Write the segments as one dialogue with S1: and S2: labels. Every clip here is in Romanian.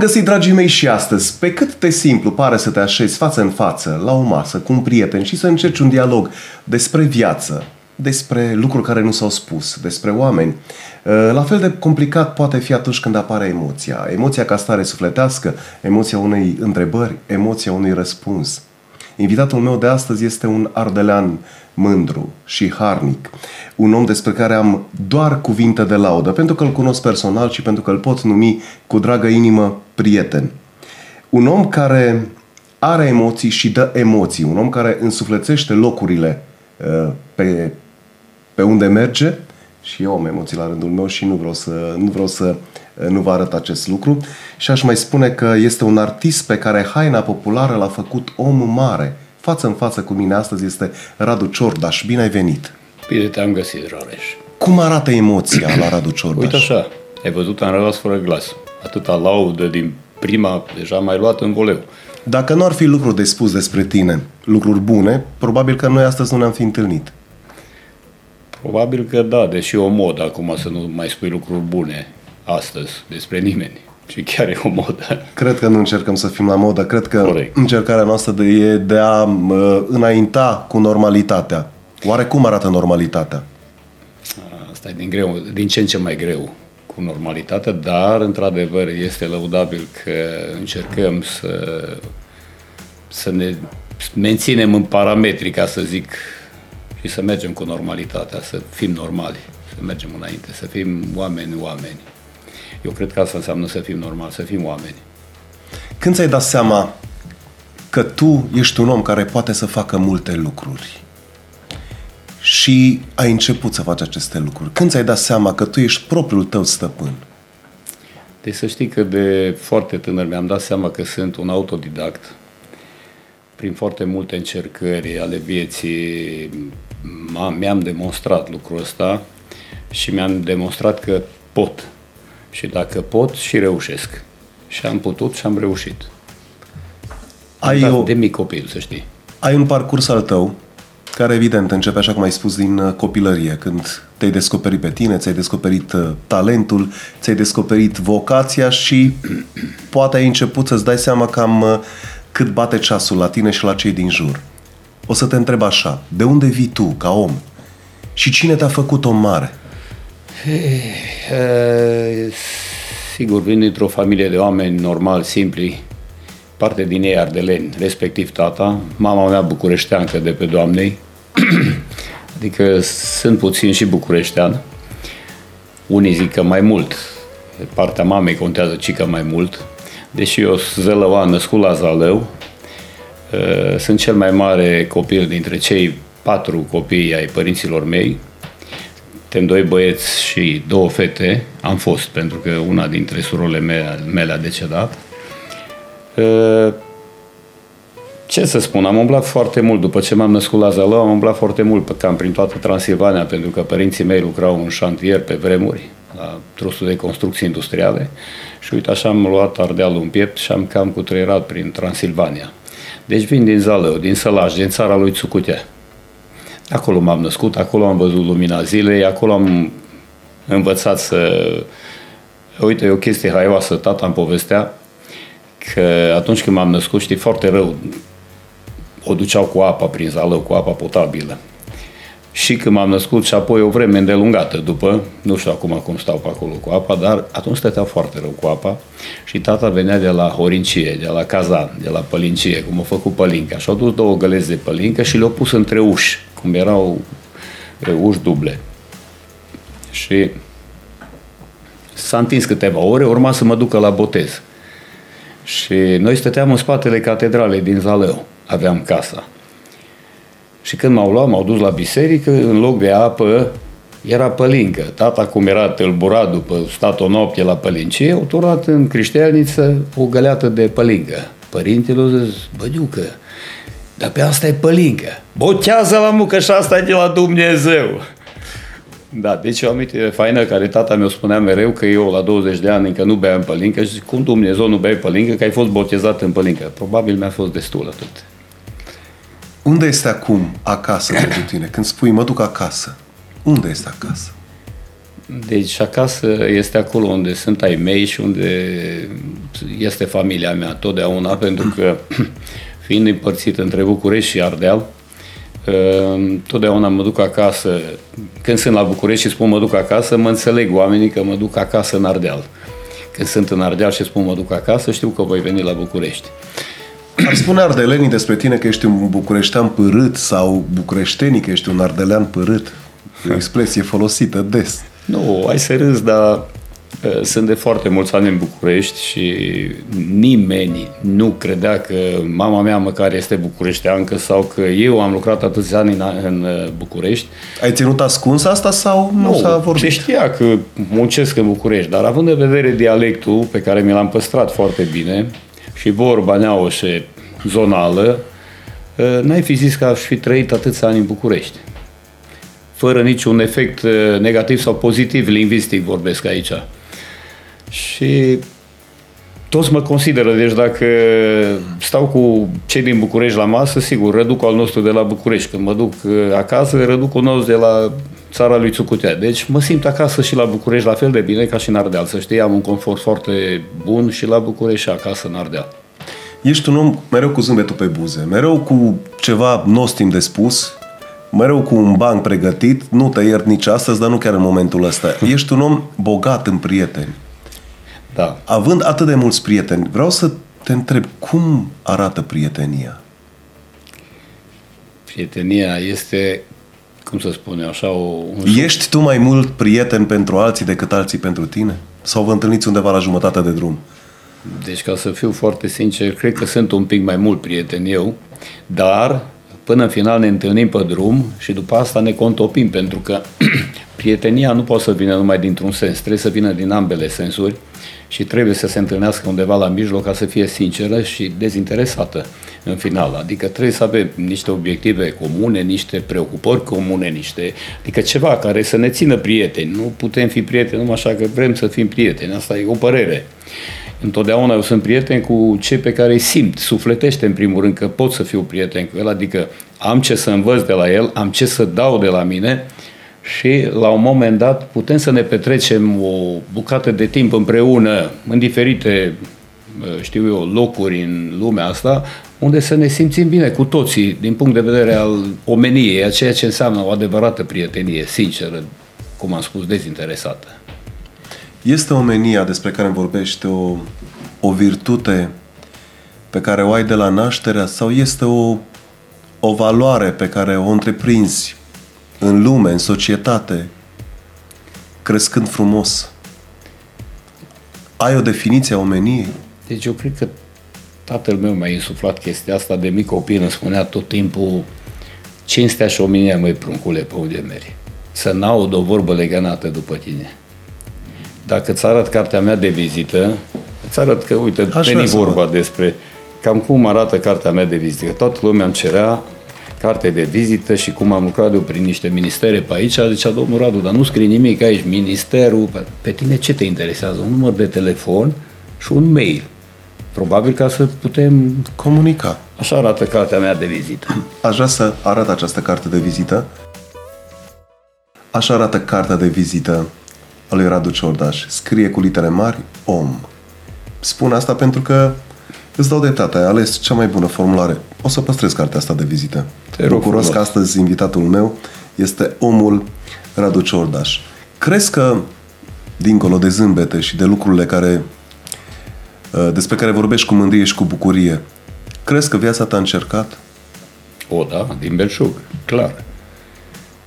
S1: Bun găsit, dragii mei, și astăzi. Pe cât de simplu pare să te așezi față în față, la o masă, cu un prieten și să încerci un dialog despre viață, despre lucruri care nu s-au spus, despre oameni. Uh, la fel de complicat poate fi atunci când apare emoția. Emoția ca stare sufletească, emoția unei întrebări, emoția unui răspuns. Invitatul meu de astăzi este un ardelean mândru și harnic. Un om despre care am doar cuvinte de laudă, pentru că îl cunosc personal și pentru că îl pot numi cu dragă inimă prieten. Un om care are emoții și dă emoții. Un om care însuflețește locurile uh, pe, pe unde merge și eu am emoții la rândul meu și nu vreau să, nu vreau să uh, nu vă arăt acest lucru. Și aș mai spune că este un artist pe care haina populară l-a făcut om mare. Față în față cu mine astăzi este Radu Ciordaș. Bine ai venit!
S2: Bine te-am găsit, Rareș.
S1: Cum arată emoția la Radu Ciordaș?
S2: Uite așa, ai văzut, am rămas fără glas. Atâta laudă din prima, deja mai luat în voleu.
S1: Dacă nu ar fi lucruri de spus despre tine, lucruri bune, probabil că noi astăzi nu ne-am fi întâlnit.
S2: Probabil că da, deși o modă acum să nu mai spui lucruri bune astăzi despre nimeni. Și chiar e o modă.
S1: Cred că nu încercăm să fim la modă, cred că
S2: Corect.
S1: încercarea noastră de, e de a uh, înainta cu normalitatea. Oare cum arată normalitatea?
S2: Asta e din, greu, din ce în ce mai greu cu normalitatea, dar într-adevăr este lăudabil că încercăm să, să ne menținem în parametri, ca să zic, și să mergem cu normalitatea, să fim normali, să mergem înainte, să fim oameni, oameni. Eu cred că asta înseamnă să fim normali, să fim oameni.
S1: Când ți-ai dat seama că tu ești un om care poate să facă multe lucruri și ai început să faci aceste lucruri? Când ți-ai dat seama că tu ești propriul tău stăpân?
S2: Deci să știi că de foarte tânăr mi-am dat seama că sunt un autodidact. Prin foarte multe încercări ale vieții m- mi-am demonstrat lucrul ăsta și mi-am demonstrat că pot. Și dacă pot, și reușesc. Și am putut și am reușit.
S1: Ai,
S2: Dar
S1: o,
S2: De mic copil, să știi.
S1: ai un parcurs al tău care evident începe, așa cum ai spus, din uh, copilărie, când te-ai descoperit pe tine, ți-ai descoperit uh, talentul, ți-ai descoperit vocația și poate ai început să-ți dai seama cam uh, cât bate ceasul la tine și la cei din jur. O să te întreb așa, de unde vii tu, ca om? Și cine te-a făcut om mare?
S2: E, sigur, vin dintr-o familie de oameni normali, simpli, parte din ei ardeleni, respectiv tata, mama mea bucureșteancă de pe Doamnei, adică sunt puțin și bucureștean. Unii zic că mai mult, partea mamei contează ci că mai mult, deși eu sunt zălăvan născut la Zalău, e, sunt cel mai mare copil dintre cei patru copii ai părinților mei, suntem doi băieți și două fete, am fost, pentru că una dintre surorile mele, mele a decedat. Uh, Ce să spun, am umblat foarte mult, după ce m-am născut la Zalău, am umblat foarte mult, pe cam prin toată Transilvania, pentru că părinții mei lucrau în șantier pe vremuri, la trustul de construcții industriale și uite așa am luat Ardealul în piept și am cam cutreierat prin Transilvania. Deci vin din Zalău, din Sălaș, din țara lui Țucutea. Acolo m-am născut, acolo am văzut lumina zilei, acolo am învățat să... Uite, e o chestie haioasă, tata îmi povestea că atunci când m-am născut, știi, foarte rău, o duceau cu apa prin zalău, cu apa potabilă. Și când m-am născut și apoi o vreme îndelungată după, nu știu acum cum stau pe acolo cu apa, dar atunci stătea foarte rău cu apa și tata venea de la Horincie, de la Kazan, de la Pălincie, cum a făcut pălinca și au dus două găleți de pălincă și le-au pus între uși, cum erau e, uși duble. Și s-a întins câteva ore, urma să mă ducă la botez. Și noi stăteam în spatele catedralei din Zalău, aveam casa. Și când m-au luat, m-au dus la biserică, în loc de apă era pălincă. Tata, cum era tâlburat după stat o noapte la pălincie, au turat în criștealniță o găleată de pălincă. Părintele a zis, bădiucă, dar pe asta e pălincă. Botează la mucă și asta e de la Dumnezeu. Da, deci o amintire faină care tata mi-o spunea mereu că eu la 20 de ani încă nu beam pălincă și zic, cum Dumnezeu nu bei pălincă, că ai fost botezat în pălincă. Probabil mi-a fost destul atât.
S1: Unde este acum acasă pentru tine? Când spui mă duc acasă, unde este acasă?
S2: Deci acasă este acolo unde sunt ai mei și unde este familia mea totdeauna, pentru că fiind împărțit între București și Ardeal, uh, totdeauna mă duc acasă, când sunt la București și spun mă duc acasă, mă înțeleg oamenii că mă duc acasă în Ardeal. Când sunt în Ardeal și spun mă duc acasă, știu că voi veni la București.
S1: Ar spune ardelenii despre tine că ești un bucureștean părât sau bucureștenii că ești un ardelean părât? E o expresie folosită des.
S2: Nu, ai să râzi, dar sunt de foarte mulți ani în București și nimeni nu credea că mama mea măcar este bucureșteancă sau că eu am lucrat atâția ani în, în București.
S1: Ai ținut ascuns asta sau nu, nu s-a vorbit?
S2: Se știa că muncesc în București, dar având în vedere dialectul pe care mi l-am păstrat foarte bine și vorba neaușe zonală, n-ai fi zis că aș fi trăit atâția ani în București fără niciun efect negativ sau pozitiv lingvistic vorbesc aici. Și toți mă consideră, deci dacă stau cu cei din București la masă, sigur, răducul al nostru de la București. Când mă duc uh, acasă, răducul nostru de la țara lui Țucutea. Deci mă simt acasă și la București la fel de bine ca și în Ardeal. Să știi, am un confort foarte bun și la București și acasă în Ardeal.
S1: Ești un om mereu cu zâmbetul pe buze, mereu cu ceva nostim de spus, mereu cu un ban pregătit, nu te iert nici astăzi, dar nu chiar în momentul ăsta. Ești un om bogat în prieteni.
S2: Da.
S1: Având atât de mulți prieteni, vreau să te întreb, cum arată prietenia?
S2: Prietenia este, cum să spun așa, o... Un
S1: Ești tu mai mult prieten pentru alții decât alții pentru tine? Sau vă întâlniți undeva la jumătate de drum?
S2: Deci, ca să fiu foarte sincer, cred că sunt un pic mai mult prieten eu, dar până în final ne întâlnim pe drum și după asta ne contopim, pentru că prietenia nu poate să vină numai dintr-un sens, trebuie să vină din ambele sensuri și trebuie să se întâlnească undeva la mijloc ca să fie sinceră și dezinteresată în final. Adică trebuie să avem niște obiective comune, niște preocupări comune, niște, adică ceva care să ne țină prieteni. Nu putem fi prieteni numai așa că vrem să fim prieteni. Asta e o părere. Întotdeauna eu sunt prieten cu cei pe care îi simt, sufletește în primul rând că pot să fiu prieten cu el, adică am ce să învăț de la el, am ce să dau de la mine și la un moment dat putem să ne petrecem o bucată de timp împreună în diferite, știu eu, locuri în lumea asta, unde să ne simțim bine cu toții din punct de vedere al omeniei, a ceea ce înseamnă o adevărată prietenie, sinceră, cum am spus, dezinteresată.
S1: Este omenia despre care vorbește o, o virtute pe care o ai de la naștere sau este o, o valoare pe care o întreprinzi în lume, în societate, crescând frumos. Ai o definiție a omeniei?
S2: Deci eu cred că tatăl meu mi-a insuflat chestia asta de mic copil, îmi spunea tot timpul cinstea și omenia, măi, pruncule, pe unde mergi. Să n-aud o vorbă legănată după tine. Dacă îți arăt cartea mea de vizită, îți arăt că, uite, veni vorba despre cam cum arată cartea mea de vizită. Toată lumea îmi cerea carte de vizită și cum am lucrat eu prin niște ministere pe aici, zicea domnul Radu, dar nu scrie nimic aici, ministerul, pe tine ce te interesează? Un număr de telefon și un mail. Probabil ca să putem
S1: comunica.
S2: Așa arată cartea mea de vizită.
S1: Aș vrea să arăt această carte de vizită. Așa arată cartea de vizită a lui Radu Ciordaș. Scrie cu litere mari om. Spun asta pentru că Îți dau dreptate, ai ales cea mai bună formulare. O să păstrez cartea asta de vizită. Te rog Bucuros că astăzi invitatul meu este omul Radu Ciordaș. Crezi că, dincolo de zâmbete și de lucrurile care, uh, despre care vorbești cu mândrie și cu bucurie, crezi că viața ta a încercat?
S2: O, da, din belșug, clar.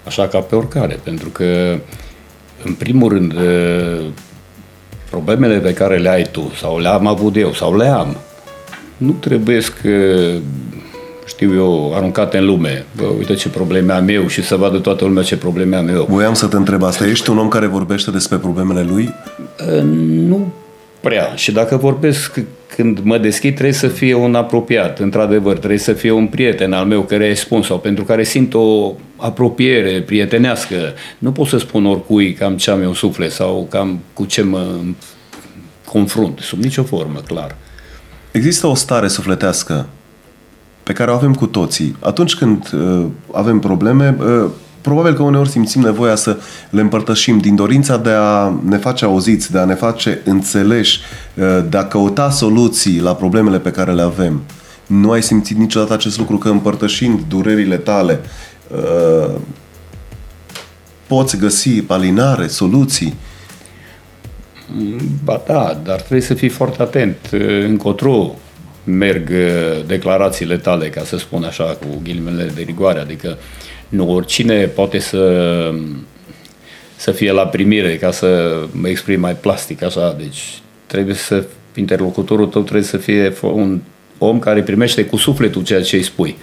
S2: Așa ca pe oricare, pentru că, în primul rând, uh, problemele pe care le ai tu, sau le-am avut eu, sau le am, nu trebuie că știu eu, aruncate în lume. Bă, uite ce probleme am eu și să vadă toată lumea ce probleme am eu.
S1: Voiam să te întreb asta. Ești un om care vorbește despre problemele lui?
S2: Nu prea. Și dacă vorbesc când mă deschid, trebuie să fie un apropiat, într-adevăr, trebuie să fie un prieten al meu care îi spun sau pentru care simt o apropiere prietenească. Nu pot să spun oricui cam ce am eu suflet sau cam cu ce mă confrunt, sub nicio formă, clar.
S1: Există o stare sufletească pe care o avem cu toții. Atunci când uh, avem probleme, uh, probabil că uneori simțim nevoia să le împărtășim din dorința de a ne face auziți, de a ne face înțeleși, uh, de a căuta soluții la problemele pe care le avem. Nu ai simțit niciodată acest lucru că împărtășind durerile tale uh, poți găsi alinare, soluții?
S2: Ba da, dar trebuie să fii foarte atent. Încotro merg declarațiile tale, ca să spun așa, cu ghilimele de rigoare, adică nu oricine poate să, să fie la primire, ca să mă exprim mai plastic așa, deci trebuie să, interlocutorul tău trebuie să fie un om care primește cu sufletul ceea ce îi spui.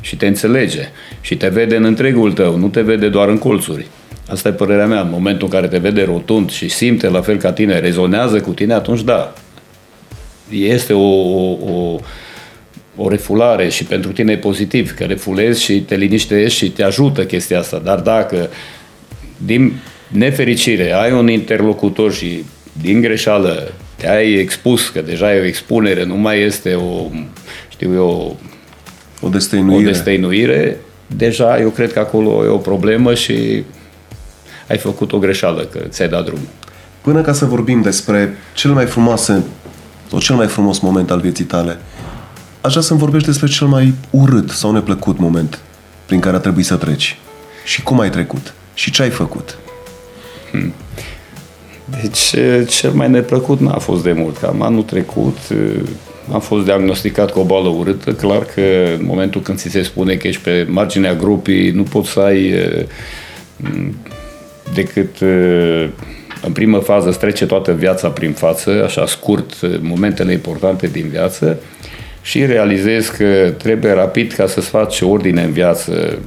S2: Și te înțelege. Și te vede în întregul tău, nu te vede doar în colțuri. Asta e părerea mea. În momentul în care te vede rotund și simte la fel ca tine, rezonează cu tine, atunci da. Este o, o, o, o refulare și pentru tine e pozitiv, că refulezi și te liniștești și te ajută chestia asta. Dar dacă din nefericire ai un interlocutor și din greșeală te-ai expus, că deja e o expunere, nu mai este o, știu eu,
S1: o destăinuire.
S2: o destăinuire, deja eu cred că acolo e o problemă și ai făcut o greșeală, că ți-ai dat drumul.
S1: Până ca să vorbim despre cel mai frumos, sau cel mai frumos moment al vieții tale, aș vrea să-mi vorbești despre cel mai urât sau neplăcut moment prin care a trebuit să treci. Și cum ai trecut? Și ce ai făcut? Hmm.
S2: Deci, cel mai neplăcut n-a fost de mult. Cam anul trecut am fost diagnosticat cu o boală urâtă. Clar că în momentul când ți se spune că ești pe marginea grupii, nu poți să ai decât în primă fază îți trece toată viața prin față, așa scurt, momentele importante din viață și realizezi că trebuie rapid ca să-ți faci ordine în viață,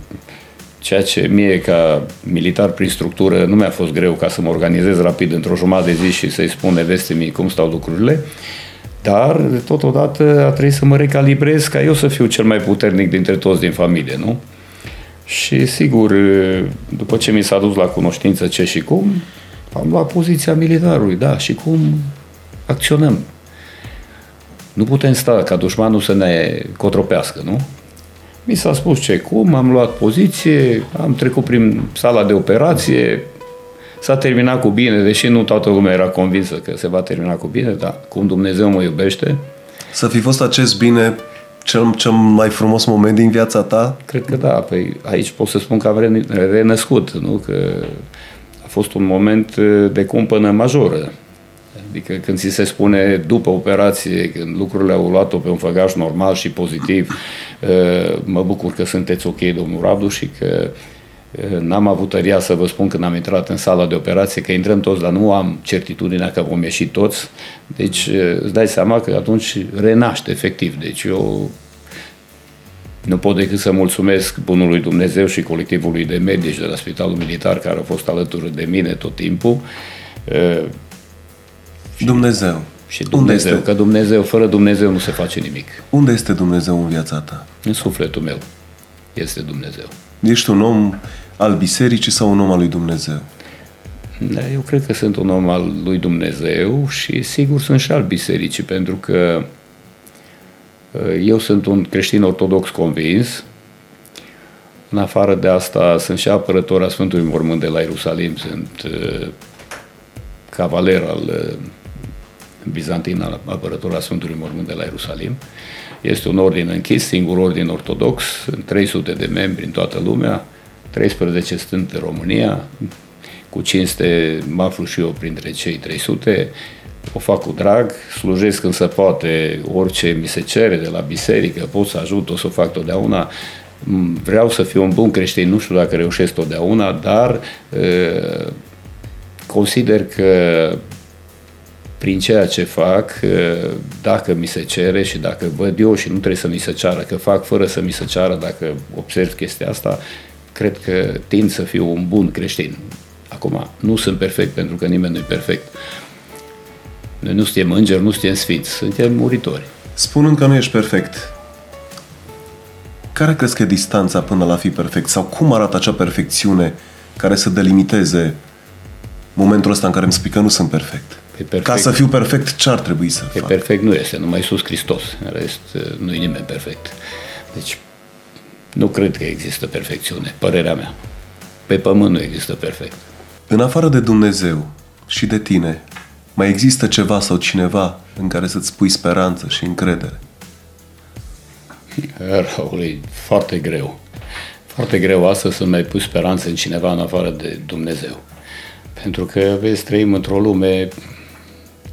S2: ceea ce mie ca militar prin structură nu mi-a fost greu ca să mă organizez rapid într-o jumătate de zi și să-i spun neveste mi cum stau lucrurile, dar totodată a trebuit să mă recalibrez ca eu să fiu cel mai puternic dintre toți din familie, nu? Și sigur, după ce mi s-a dus la cunoștință ce și cum, am luat poziția militarului, da, și cum acționăm. Nu putem sta ca dușmanul să ne cotropească, nu? Mi s-a spus ce cum, am luat poziție, am trecut prin sala de operație, s-a terminat cu bine, deși nu toată lumea era convinsă că se va termina cu bine, dar cum Dumnezeu mă iubește.
S1: Să fi fost acest bine cel, cel mai frumos moment din viața ta?
S2: Cred că da. Păi aici pot să spun că am renăscut, nu? Că a fost un moment uh, de cumpănă majoră. Adică când ți se spune după operație, când lucrurile au luat-o pe un făgaș normal și pozitiv, uh, mă bucur că sunteți ok, domnul Radu, și că uh, n-am avut tăria să vă spun când am intrat în sala de operație că intrăm toți, dar nu am certitudinea că vom ieși toți. Deci îți dai seama că atunci renaște efectiv. Deci eu nu pot decât să mulțumesc Bunului Dumnezeu și colectivului de medici de la Spitalul Militar care au fost alături de mine tot timpul.
S1: Dumnezeu.
S2: Și Dumnezeu, Unde este? că Dumnezeu, fără Dumnezeu nu se face nimic.
S1: Unde este Dumnezeu în viața ta?
S2: În sufletul meu este Dumnezeu.
S1: Ești un om al bisericii sau un om al lui Dumnezeu?
S2: Da, eu cred că sunt un om al lui Dumnezeu și sigur sunt și al bisericii, pentru că Eh, eu sunt un creștin ortodox convins. În afară de asta, sunt și apărător a Sfântului Mormânt de la Ierusalim, sunt uh, cavaler al uh, bizantin, al apărător a Sfântului Mormânt de la Ierusalim. Este un ordin închis, singur ordin ortodox, sunt 300 de membri în toată lumea, 13 stând în România, cu cinste mă aflu și eu printre cei 300, o fac cu drag, slujesc când se poate, orice mi se cere de la biserică, pot să ajut, o să o fac totdeauna. Mm, vreau să fiu un bun creștin, nu știu dacă reușesc totdeauna, dar consider că prin ceea ce fac, dacă mi se cere și dacă văd eu și nu trebuie să mi se ceară, că fac fără să mi se ceară, dacă observ chestia asta, cred că tind să fiu un bun creștin. Acum, nu sunt perfect pentru că nimeni nu e perfect. Noi nu suntem îngeri, nu suntem sfinți, suntem muritori.
S1: Spunând că nu ești perfect, care crezi că e distanța până la fi perfect? Sau cum arată acea perfecțiune care să delimiteze momentul ăsta în care îmi spui că nu sunt perfect? perfect. Ca să fiu perfect, ce ar trebui să
S2: pe
S1: fac?
S2: perfect nu este, numai Iisus Hristos. În rest, nu e nimeni perfect. Deci, nu cred că există perfecțiune, părerea mea. Pe pământ nu există perfect.
S1: În afară de Dumnezeu și de tine, mai există ceva sau cineva în care să-ți pui speranță și încredere?
S2: Raul, e foarte greu. Foarte greu astăzi să mai pui speranță în cineva în afară de Dumnezeu. Pentru că, vezi, trăim într-o lume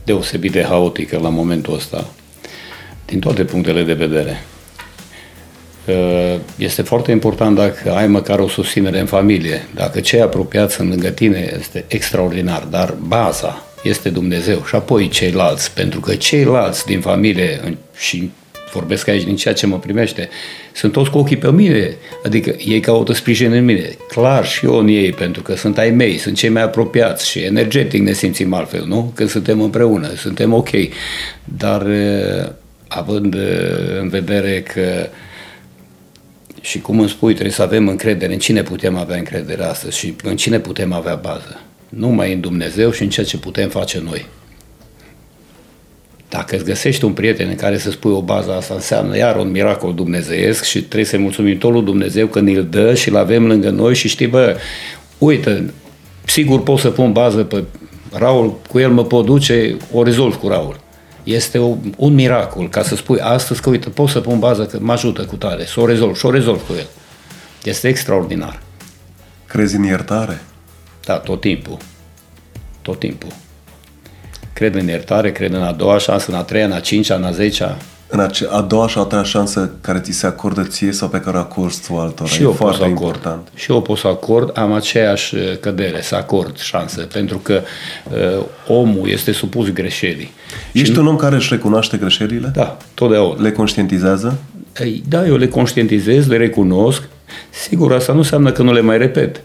S2: deosebit de haotică la momentul ăsta, din toate punctele de vedere. Este foarte important dacă ai măcar o susținere în familie, dacă cei apropiați sunt lângă tine, este extraordinar, dar baza este Dumnezeu și apoi ceilalți, pentru că ceilalți din familie și vorbesc aici din ceea ce mă primește, sunt toți cu ochii pe mine, adică ei caută sprijin în mine. Clar și eu în ei, pentru că sunt ai mei, sunt cei mai apropiați și energetic ne simțim altfel, nu? Când suntem împreună, suntem ok. Dar având în vedere că și cum îmi spui, trebuie să avem încredere în cine putem avea încredere astăzi și în cine putem avea bază. Numai în Dumnezeu și în ceea ce putem face noi. Dacă îți găsești un prieten în care să spui o bază, asta înseamnă iar un miracol dumnezeiesc și trebuie să-i mulțumim tot lui Dumnezeu că ne-l dă și-l avem lângă noi și știi, bă, uite, sigur pot să pun bază pe Raul, cu el mă pot duce, o rezolv cu Raul. Este o, un miracol ca să spui astăzi că, uite, pot să pun bază că mă ajută cu tare, să o rezolv și o rezolv cu el. Este extraordinar.
S1: Crezi în iertare?
S2: Da, tot timpul. Tot timpul cred în iertare, cred în a doua șansă, în a treia, în a cincea, în a zecea.
S1: În a doua și a treia șansă care ți se acordă ție sau pe care o acorzi tu altora.
S2: Și eu foarte pot să acord. important. Și eu pot să acord, am aceeași uh, cădere, să acord șansă, pentru că uh, omul este supus greșelii.
S1: Ești și un om care își recunoaște greșelile?
S2: Da, totdeauna.
S1: Le conștientizează?
S2: Da, eu le conștientizez, le recunosc. Sigur, asta nu înseamnă că nu le mai repet.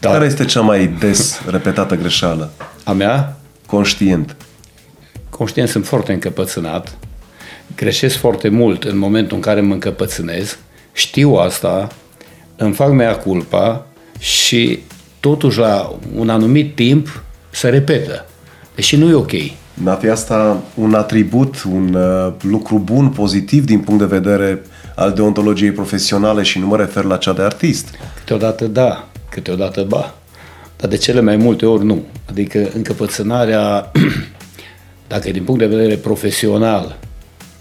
S1: Dar... Care este cea mai des repetată greșeală?
S2: A mea?
S1: Conștient.
S2: Conștient sunt foarte încăpățânat, greșesc foarte mult în momentul în care mă încăpățânez, știu asta, îmi fac mea culpa și totuși la un anumit timp se repetă. Deși nu e ok.
S1: N-a fi asta un atribut, un uh, lucru bun, pozitiv din punct de vedere al deontologiei profesionale și nu mă refer la cea de artist.
S2: Câteodată da, câteodată ba dar de cele mai multe ori nu. Adică încăpățânarea, dacă e din punct de vedere profesional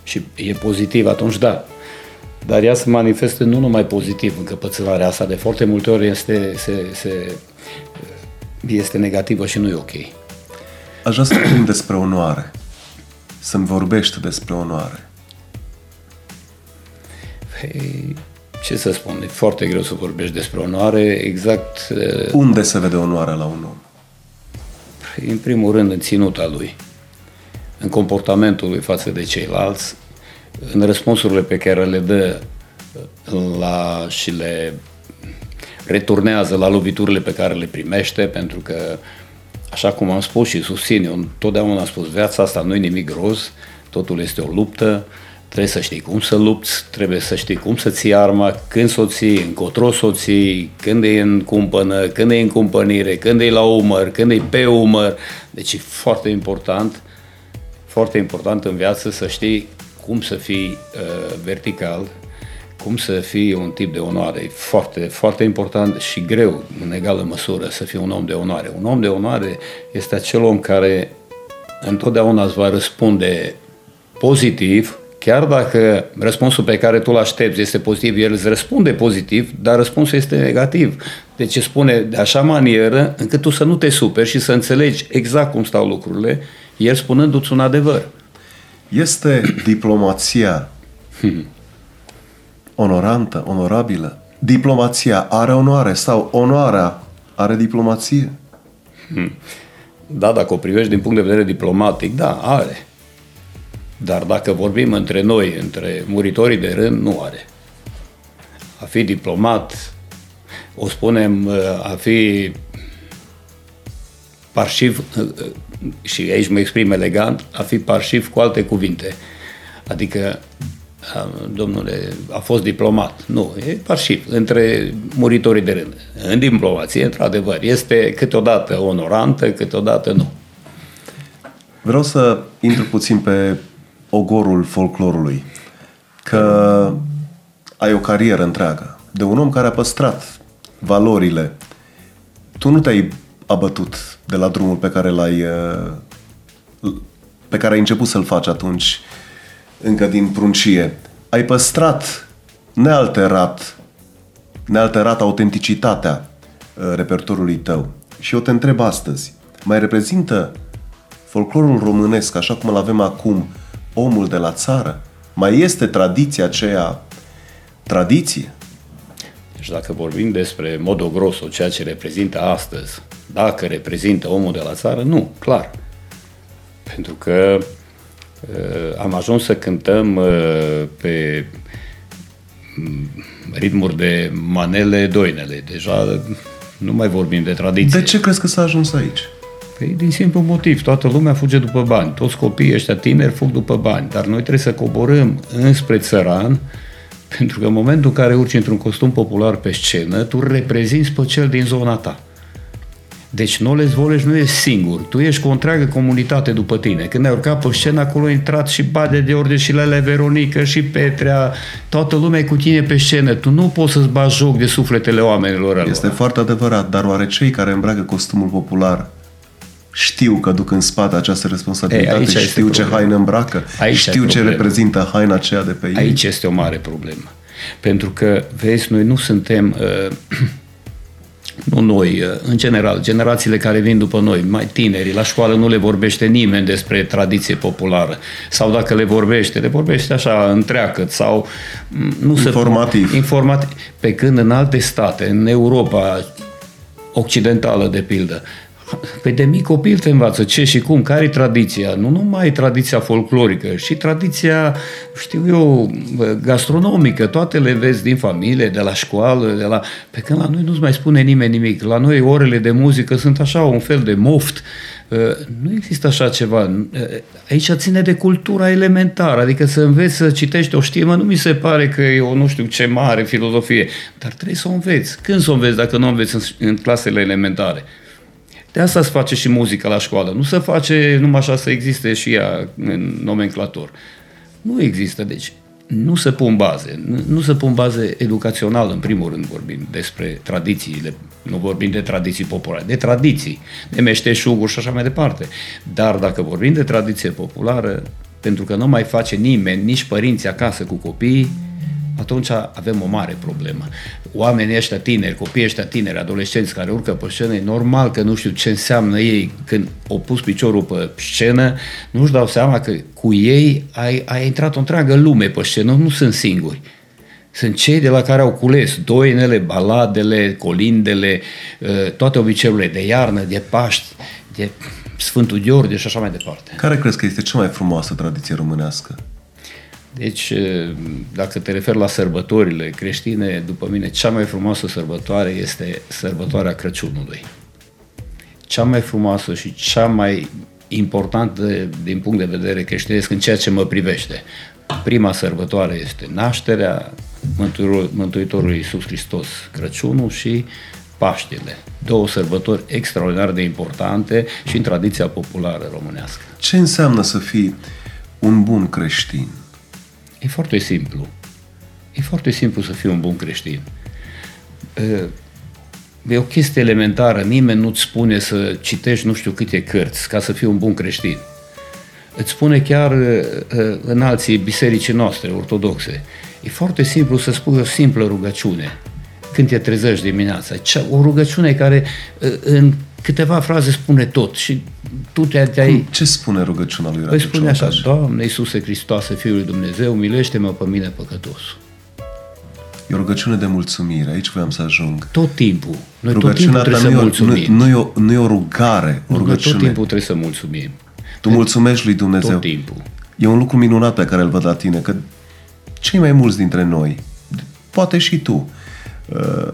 S2: și e pozitiv, atunci da. Dar ea se manifestă nu numai pozitiv încăpățânarea asta, de foarte multe ori este, se, se, este negativă și nu e ok.
S1: Aș vrea să vorbim despre onoare. Să-mi vorbești despre onoare.
S2: Păi, ce să spun, e foarte greu să vorbești despre onoare, exact...
S1: Unde se vede onoarea la un om?
S2: În primul rând în ținuta lui, în comportamentul lui față de ceilalți, în răspunsurile pe care le dă la, și le returnează la loviturile pe care le primește, pentru că, așa cum am spus și susțin, eu întotdeauna am spus, viața asta nu e nimic gros, totul este o luptă, Trebuie să știi cum să lupți, trebuie să știi cum să ții arma, când să o ții, încotro să o ții, când e în cumpănă, când e în cumpănire, când e la umăr, când e pe umăr. Deci e foarte important, foarte important în viață să știi cum să fii uh, vertical, cum să fii un tip de onoare. E foarte, foarte important și greu în egală măsură să fii un om de onoare. Un om de onoare este acel om care întotdeauna îți va răspunde pozitiv Chiar dacă răspunsul pe care tu îl aștepți este pozitiv, el îți răspunde pozitiv, dar răspunsul este negativ. Deci îți spune de așa manieră încât tu să nu te superi și să înțelegi exact cum stau lucrurile, el spunându-ți un adevăr.
S1: Este diplomația onorantă, onorabilă? Diplomația are onoare sau onoarea are diplomație?
S2: Da, dacă o privești din punct de vedere diplomatic, da, are. Dar dacă vorbim între noi, între muritorii de rând, nu are. A fi diplomat, o spunem, a fi parșiv, și aici mă exprim elegant, a fi parșiv cu alte cuvinte. Adică, domnule, a fost diplomat. Nu, e parșiv, între muritorii de rând. În diplomație, într-adevăr, este câteodată onorantă, câteodată nu.
S1: Vreau să intru puțin pe ogorul folclorului, că ai o carieră întreagă de un om care a păstrat valorile tu nu te-ai abătut de la drumul pe care l-ai uh, pe care ai început să-l faci atunci, încă din pruncie. Ai păstrat nealterat, nealterat autenticitatea uh, repertorului tău. Și eu te întreb astăzi, mai reprezintă folclorul românesc, așa cum îl avem acum, omul de la țară? Mai este tradiția aceea tradiție?
S2: Deci dacă vorbim despre Modo Grosso, ceea ce reprezintă astăzi, dacă reprezintă omul de la țară, nu, clar. Pentru că uh, am ajuns să cântăm uh, pe mm, ritmuri de manele, doinele. Deja nu mai vorbim de tradiție.
S1: De ce crezi că s-a ajuns aici?
S2: Păi din simplu motiv, toată lumea fuge după bani, toți copiii ăștia tineri fug după bani, dar noi trebuie să coborâm înspre țăran, pentru că în momentul în care urci într-un costum popular pe scenă, tu reprezinți pe cel din zona ta. Deci Noles Voleș nu e singur, tu ești cu o întreagă comunitate după tine. Când ai urcat pe scenă, acolo a intrat și Bade de Orde și Lele Veronică și Petrea, toată lumea e cu tine pe scenă. Tu nu poți să-ți bagi joc de sufletele oamenilor alora.
S1: Este foarte adevărat, dar oare cei care îmbracă costumul popular știu că duc în spate această responsabilitate, Ei, știu ce haină îmbracă, aici știu ce reprezintă haina aceea de pe ei.
S2: Aici este o mare problemă. Pentru că, vezi, noi nu suntem... Uh, nu noi, în general, generațiile care vin după noi, mai tineri, la școală nu le vorbește nimeni despre tradiție populară. Sau dacă le vorbește, le vorbește așa întreagăt sau
S1: nu informativ.
S2: se informativ. Pe când în alte state, în Europa occidentală de pildă, Păi de mic copil te învață ce și cum, care e tradiția. Nu numai tradiția folclorică, și tradiția, știu eu, gastronomică. Toate le vezi din familie, de la școală, de la... Pe când la noi nu-ți mai spune nimeni nimic. La noi orele de muzică sunt așa un fel de moft. Uh, nu există așa ceva. Uh, aici ține de cultura elementară, adică să înveți să citești o știmă, nu mi se pare că e o nu știu ce mare filozofie, dar trebuie să o înveți. Când să o înveți dacă nu o înveți în, în clasele elementare? De asta se face și muzica la școală. Nu se face numai așa să existe și ea în nomenclator. Nu există, deci nu se pun baze. Nu se pun baze educaționale, în primul rând vorbim despre tradițiile, nu vorbim de tradiții populare, de tradiții, de meșteșuguri și așa mai departe. Dar dacă vorbim de tradiție populară, pentru că nu mai face nimeni, nici părinții acasă cu copiii, atunci avem o mare problemă. Oamenii ăștia tineri, copiii ăștia tineri, adolescenți care urcă pe scenă, e normal că nu știu ce înseamnă ei când au pus piciorul pe scenă, nu-și dau seama că cu ei ai, ai intrat o întreagă lume pe scenă, nu sunt singuri. Sunt cei de la care au cules doinele, baladele, colindele, ă, toate obiceiurile de iarnă, de Paști, de Sfântul Gheorghe și așa mai departe.
S1: Care crezi că este cea mai frumoasă tradiție românească?
S2: Deci, dacă te referi la sărbătorile creștine, după mine, cea mai frumoasă sărbătoare este sărbătoarea Crăciunului. Cea mai frumoasă și cea mai importantă din punct de vedere creștinesc în ceea ce mă privește. Prima sărbătoare este nașterea Mântuitorului Iisus Hristos, Crăciunul și Paștele. Două sărbători extraordinar de importante și în tradiția populară românească.
S1: Ce înseamnă să fii un bun creștin?
S2: E foarte simplu. E foarte simplu să fii un bun creștin. E o chestie elementară. Nimeni nu-ți spune să citești nu știu câte cărți ca să fii un bun creștin. Îți spune chiar în alții bisericii noastre ortodoxe. E foarte simplu să spui o simplă rugăciune când te trezești dimineața. O rugăciune care în câteva fraze spune tot și tu te, te-ai...
S1: Ce spune rugăciunea lui
S2: Păi spune așa, Doamne Iisuse Hristoase, Fiul lui Dumnezeu, miluiește-mă pe mine păcătos.
S1: E o rugăciune de mulțumire, aici voiam să ajung.
S2: Tot timpul. Noi Rugăciunea tot timpul trebuie să mulțumim.
S1: Nu, nu, e o, nu e o rugare, o rugăciune.
S2: Tot timpul trebuie să mulțumim.
S1: Tu mulțumești lui Dumnezeu.
S2: Tot timpul.
S1: E un lucru minunat pe care îl văd la tine, că cei mai mulți dintre noi, poate și tu, uh,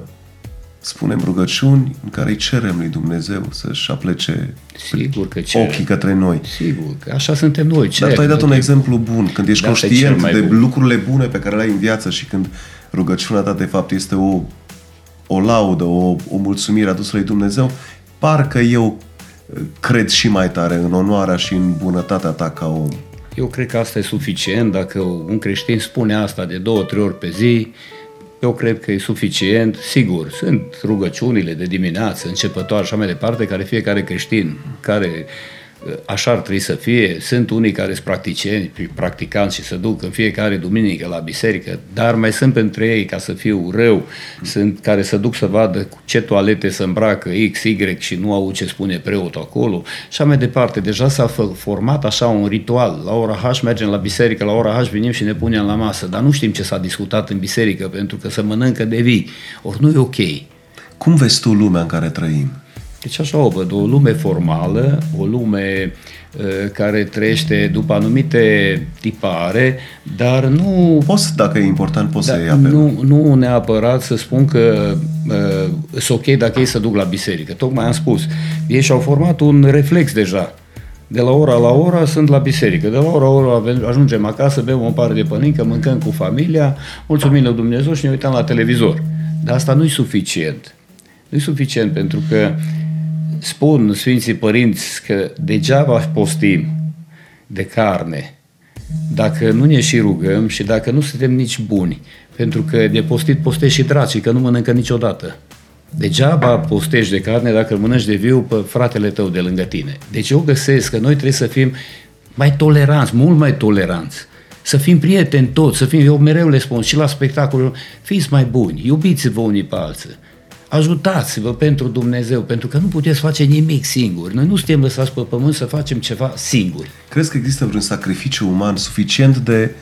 S1: spunem rugăciuni în care îi cerem lui Dumnezeu să-și aplece
S2: Sigur că
S1: cer. ochii către noi.
S2: Sigur, că așa suntem noi.
S1: Cer, Dar tu ai dat un exemplu bun, când ești conștient de bun. lucrurile bune pe care le ai în viață și când rugăciunea ta de fapt este o, o laudă, o, o mulțumire adusă lui Dumnezeu, parcă eu uh, cred și mai tare în onoarea și în bunătatea ta ca om.
S2: Eu cred că asta e suficient. Dacă un creștin spune asta de două, trei ori pe zi, Eu cred că e suficient. Sigur, sunt rugăciunile de dimineață, începătoare și așa mai departe, care fiecare creștin care așa ar trebui să fie. Sunt unii care sunt practicieni, practicanți și se duc în fiecare duminică la biserică, dar mai sunt între ei, ca să fiu rău, sunt care se duc să vadă cu ce toalete se îmbracă X, Y și nu au ce spune preotul acolo și mai departe. Deja s-a format așa un ritual. La ora H mergem la biserică, la ora H venim și ne punem la masă, dar nu știm ce s-a discutat în biserică pentru că se mănâncă de vii. Ori nu e ok.
S1: Cum vezi tu lumea în care trăim?
S2: Deci așa o văd, o lume formală, o lume uh, care trăiește după anumite tipare, dar nu...
S1: Poți, dacă e important, poți
S2: da,
S1: să iei apelul.
S2: Nu, nu neapărat să spun că uh, sunt ok dacă ei să duc la biserică. Tocmai am spus, ei și-au format un reflex deja. De la ora la ora sunt la biserică, de la ora la ora ajungem acasă, bem o pare de pălincă, mâncăm cu familia, mulțumim lui Dumnezeu și ne uităm la televizor. Dar asta nu e suficient. Nu e suficient pentru că spun Sfinții Părinți că degeaba postim de carne dacă nu ne și rugăm și dacă nu suntem nici buni. Pentru că de postit postești și dracii, că nu mănâncă niciodată. Degeaba postești de carne dacă îl mănânci de viu pe fratele tău de lângă tine. Deci eu găsesc că noi trebuie să fim mai toleranți, mult mai toleranți. Să fim prieteni toți, să fim, eu mereu le spun și la spectacol, fiți mai buni, iubiți-vă unii pe alții ajutați-vă pentru Dumnezeu, pentru că nu puteți face nimic singuri. Noi nu suntem lăsați pe pământ să facem ceva singuri.
S1: Crezi că există vreun sacrificiu uman suficient de,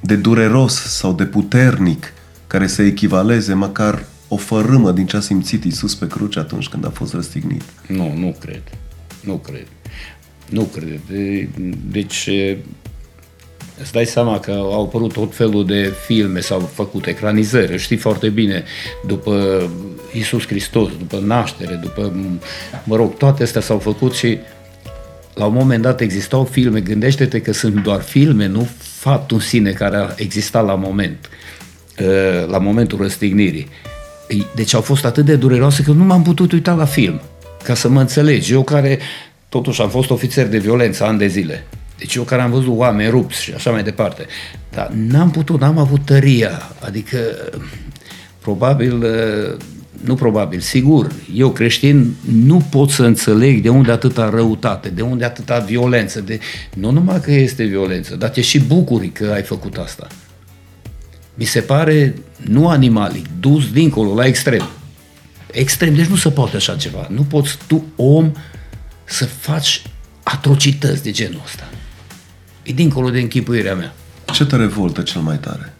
S1: de dureros sau de puternic care să echivaleze măcar o fărâmă din ce a simțit Isus pe cruce atunci când a fost răstignit?
S2: Nu, nu cred. Nu cred. Nu cred. Deci Îți dai seama că au apărut tot felul de filme, s-au făcut ecranizări, știi foarte bine, după Isus Hristos, după naștere, după, mă rog, toate astea s-au făcut și la un moment dat existau filme, gândește-te că sunt doar filme, nu faptul în sine care a existat la moment, ă, la momentul răstignirii. Deci au fost atât de dureroase că nu m-am putut uita la film, ca să mă înțelegi. Eu care totuși am fost ofițer de violență ani de zile, deci eu care am văzut oameni rupți și așa mai departe, dar n-am putut, n-am avut tăria, adică probabil, nu probabil, sigur, eu creștin nu pot să înțeleg de unde atâta răutate, de unde atâta violență, de, nu numai că este violență, dar te și bucuri că ai făcut asta. Mi se pare nu animalic, dus dincolo, la extrem. Extrem, deci nu se poate așa ceva. Nu poți tu, om, să faci atrocități de genul ăsta. E dincolo de închipuirea mea.
S1: Ce te revoltă cel mai tare?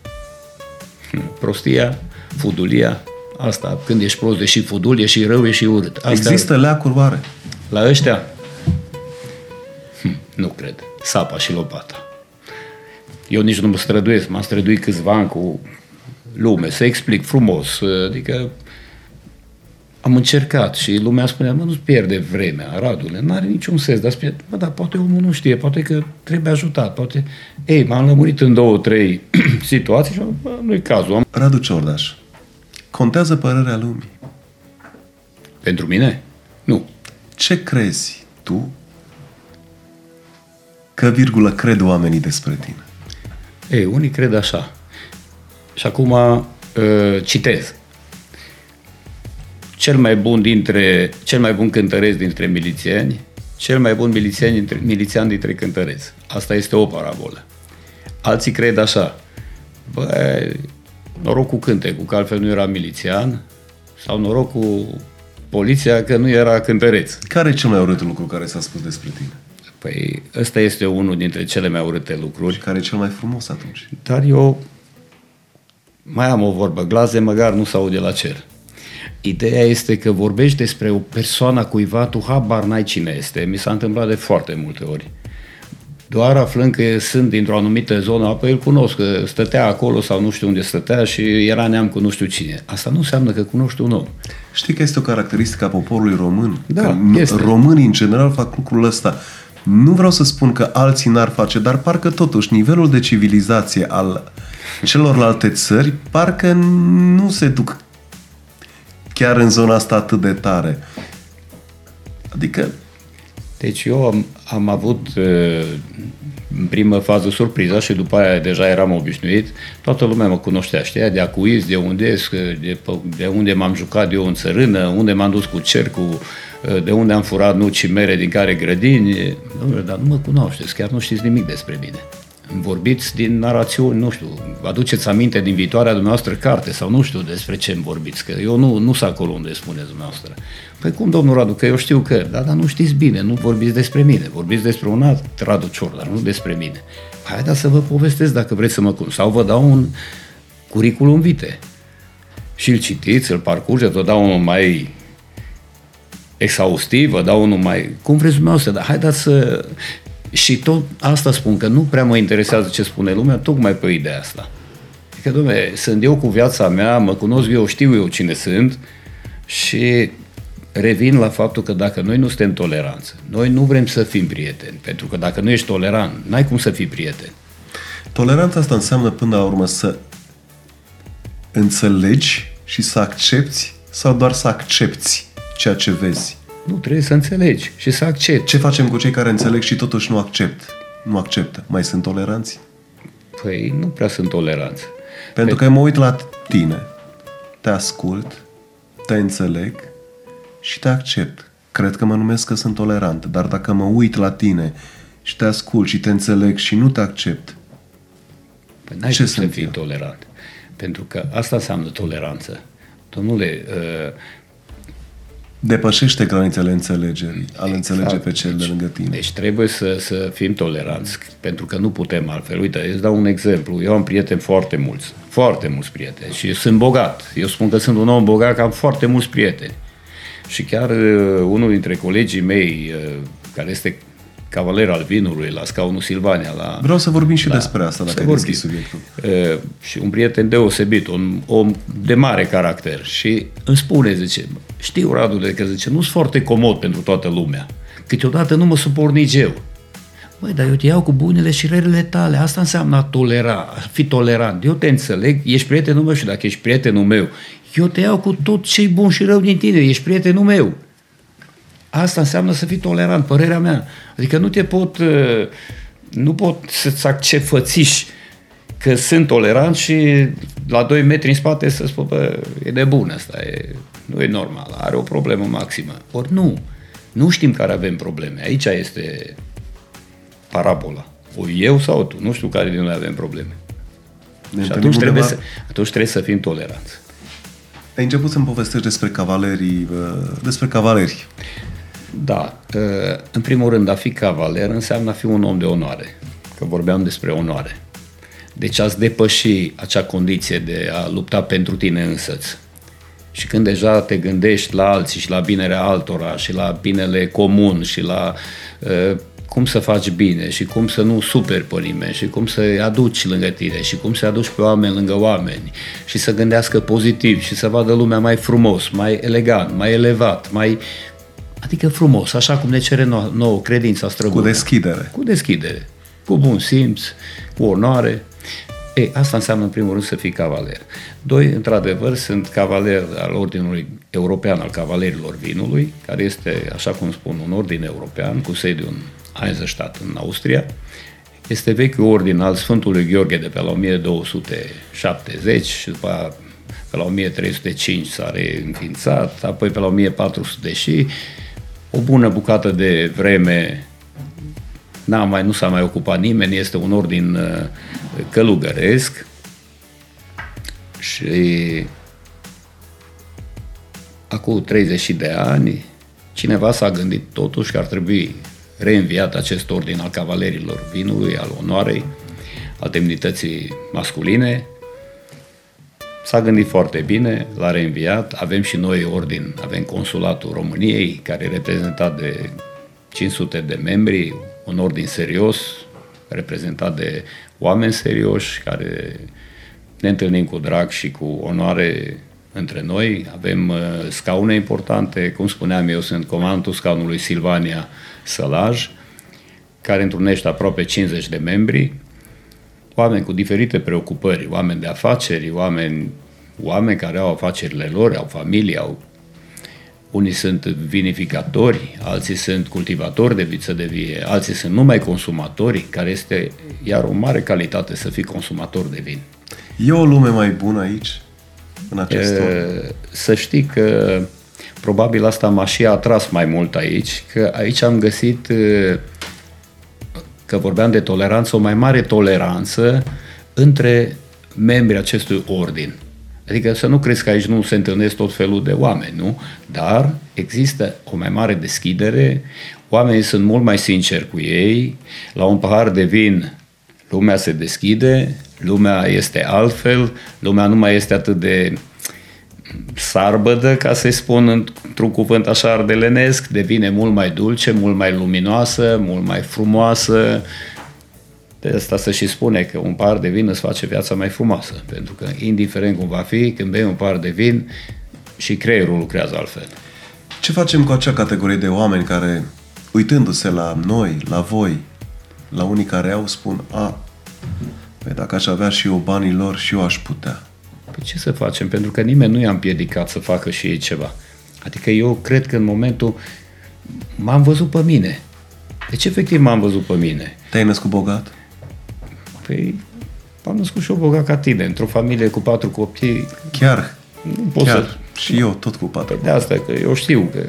S2: Hm, prostia, fudulia, asta, când ești prost, e și fudul, e și rău, e și urât. Asta,
S1: Există leacuri oare?
S2: La ăștia? Hm, nu cred. Sapa și lopata. Eu nici nu mă străduiesc, m-am străduit câțiva ani cu lume, să explic frumos, adică am încercat și lumea spunea, mă, nu-ți pierde vremea, Radule, n-are niciun sens, dar spune, mă, dar poate omul nu știe, poate că trebuie ajutat, poate... Ei, m-am lămurit în două, trei situații și nu-i cazul.
S1: Radu Ciordaș, contează părerea lumii?
S2: Pentru mine? Nu.
S1: Ce crezi tu că, virgulă, cred oamenii despre tine?
S2: Ei, unii cred așa. Și acum uh, citez cel mai bun dintre, cel mai bun cântăresc dintre milițieni, cel mai bun milițian dintre, milițian dintre cântăreți. Asta este o parabolă. Alții cred așa, bă, noroc cu cântecul, că altfel nu era milițian, sau noroc cu poliția, că nu era cântăreț.
S1: Care e cel mai urât lucru care s-a spus despre tine?
S2: Păi ăsta este unul dintre cele mai urâte lucruri. Și
S1: care e cel mai frumos atunci?
S2: Dar eu mai am o vorbă, glaze măcar nu s aude la cer. Ideea este că vorbești despre o persoană cuiva, tu habar n-ai cine este. Mi s-a întâmplat de foarte multe ori. Doar aflând că sunt dintr-o anumită zonă, apoi îl cunosc, că stătea acolo sau nu știu unde stătea și era neam cu nu știu cine. Asta nu înseamnă că cunoști un om.
S1: Știi că este o caracteristică a poporului român?
S2: Da,
S1: că
S2: este.
S1: Românii, în general, fac lucrul ăsta. Nu vreau să spun că alții n-ar face, dar parcă totuși nivelul de civilizație al celorlalte țări parcă nu se duc chiar în zona asta atât de tare. Adică
S2: Deci eu am, am avut uh, în primă fază surpriza și după aia deja eram obișnuit. Toată lumea mă cunoștea, știa de acuiz, de unde, de, de unde m-am jucat eu în țărână, unde m-am dus cu cercul, uh, de unde am furat nuci mere din care grădini. Domnule, dar nu mă cunoașteți, chiar nu știți nimic despre mine vorbiți din narațiuni, nu știu, aduceți aminte din viitoarea dumneavoastră carte sau nu știu despre ce îmi vorbiți, că eu nu, nu sunt acolo unde spuneți dumneavoastră. Păi cum, domnul Radu, că eu știu că, da, dar nu știți bine, nu vorbiți despre mine, vorbiți despre un alt Radu dar nu despre mine. Haideți să vă povestesc dacă vreți să mă cum. Sau vă dau un curriculum vitae și îl citiți, îl parcurgeți, vă dau unul mai exhaustiv, vă dau unul mai... Cum vreți dumneavoastră, dar haideți să și tot asta spun, că nu prea mă interesează ce spune lumea, tocmai pe ideea asta. Adică, domne, sunt eu cu viața mea, mă cunosc eu, știu eu cine sunt și revin la faptul că dacă noi nu suntem toleranți, noi nu vrem să fim prieteni, pentru că dacă nu ești tolerant, n-ai cum să fii prieten.
S1: Toleranța asta înseamnă până la urmă să înțelegi și să accepti sau doar să accepti ceea ce vezi.
S2: Nu, trebuie să înțelegi și să accepti.
S1: Ce facem cu cei care înțeleg și totuși nu accept? Nu acceptă. Mai sunt toleranți?
S2: Păi nu prea sunt toleranți.
S1: Pentru Pe... că mă uit la tine, te ascult, te înțeleg și te accept. Cred că mă numesc că sunt tolerant, dar dacă mă uit la tine și te ascult și te înțeleg și nu te accept,
S2: păi n-ai ce să fii tolerant. Pentru că asta înseamnă toleranță. Domnule, uh,
S1: depășește granițele înțelegerii, al exact. înțelege pe cel deci, de lângă tine.
S2: Deci trebuie să, să fim toleranți, pentru că nu putem altfel. Uite, îți dau un exemplu. Eu am prieteni foarte mulți, foarte mulți prieteni și sunt bogat. Eu spun că sunt un om bogat, că am foarte mulți prieteni. Și chiar uh, unul dintre colegii mei, uh, care este cavaler al vinului, la scaunul Silvania. La,
S1: Vreau să vorbim și la, despre asta, dacă ai subiectul.
S2: Uh, și un prieten deosebit, un om de mare caracter și îmi spune, zice, știu, Radule, că zice, nu sunt foarte comod pentru toată lumea. Câteodată nu mă suport nici eu. Băi, dar eu te iau cu bunele și relele tale. Asta înseamnă a tolera, a fi tolerant. Eu te înțeleg, ești prietenul meu și dacă ești prietenul meu, eu te iau cu tot ce bun și rău din tine, ești prietenul meu. Asta înseamnă să fii tolerant, părerea mea. Adică nu te pot, uh, nu pot să-ți accept fățiși că sunt tolerant și la 2 metri în spate să spun, bă, e de bun asta, e, nu e normal, are o problemă maximă. Ori nu, nu știm care avem probleme. Aici este parabola. O eu sau tu, nu știu care din noi avem probleme. Ne și atunci trebuie, să, atunci trebuie să fim toleranți.
S1: Ai început să-mi povestești despre cavalerii, despre cavaleri.
S2: Da. În primul rând, a fi cavaler înseamnă a fi un om de onoare. Că vorbeam despre onoare. Deci ați depăși acea condiție de a lupta pentru tine însăți. Și când deja te gândești la alții și la binerea altora și la binele comun și la uh, cum să faci bine și cum să nu superi pe nimeni și cum să-i aduci lângă tine și cum să aduci pe oameni lângă oameni și să gândească pozitiv și să vadă lumea mai frumos, mai elegant, mai elevat, mai Adică frumos, așa cum ne cere nouă, nouă credința străbună.
S1: Cu deschidere.
S2: Cu deschidere. Cu bun simț, cu onoare. E, asta înseamnă în primul rând să fii cavaler. Doi, într-adevăr, sunt cavaler al Ordinului European al Cavalerilor Vinului, care este, așa cum spun, un ordin european cu sediu în Eisenstadt, în Austria. Este vechiul ordin al Sfântului Gheorghe de pe la 1270 și după pe la 1305 s-a reînființat, apoi pe la 1400 și o bună bucată de vreme n-a mai, nu s-a mai ocupat nimeni, este un ordin uh, călugăresc și acum 30 de ani cineva s-a gândit totuși că ar trebui reînviat acest ordin al cavalerilor vinului, al onoarei, al demnității masculine. S-a gândit foarte bine, l-a reînviat, avem și noi ordin, avem consulatul României, care e reprezentat de 500 de membri, un ordin serios, reprezentat de oameni serioși, care ne întâlnim cu drag și cu onoare între noi. Avem uh, scaune importante, cum spuneam eu, sunt comandul scaunului Silvania Sălaj, care întrunește aproape 50 de membri, oameni cu diferite preocupări, oameni de afaceri, oameni, oameni care au afacerile lor, au familie, au unii sunt vinificatori, alții sunt cultivatori de viță de vie, alții sunt numai consumatori, care este iar o mare calitate să fii consumator de vin.
S1: E o lume mai bună aici, în acest e,
S2: Să știi că probabil asta m-a și atras mai mult aici, că aici am găsit, că vorbeam de toleranță, o mai mare toleranță între membrii acestui ordin. Adică să nu crezi că aici nu se întâlnesc tot felul de oameni, nu? Dar există o mai mare deschidere, oamenii sunt mult mai sinceri cu ei, la un pahar de vin lumea se deschide, lumea este altfel, lumea nu mai este atât de sarbădă, ca să-i spun într-un cuvânt așa ardelenesc, devine mult mai dulce, mult mai luminoasă, mult mai frumoasă, de asta să și spune că un par de vin îți face viața mai frumoasă, pentru că indiferent cum va fi, când bei un par de vin, și creierul lucrează altfel.
S1: Ce facem cu acea categorie de oameni care, uitându-se la noi, la voi, la unii care au, spun, a, păi dacă aș avea și eu banii lor, și eu aș putea.
S2: Păi ce să facem? Pentru că nimeni nu i-a împiedicat să facă și ei ceva. Adică eu cred că în momentul m-am văzut pe mine. Deci efectiv m-am văzut pe mine.
S1: Te-ai născut bogat?
S2: Păi, am născut și eu bogat ca tine, într-o familie cu patru copii.
S1: Chiar? Nu pot Chiar. să... Și eu tot cu patru
S2: păi de asta că eu știu că,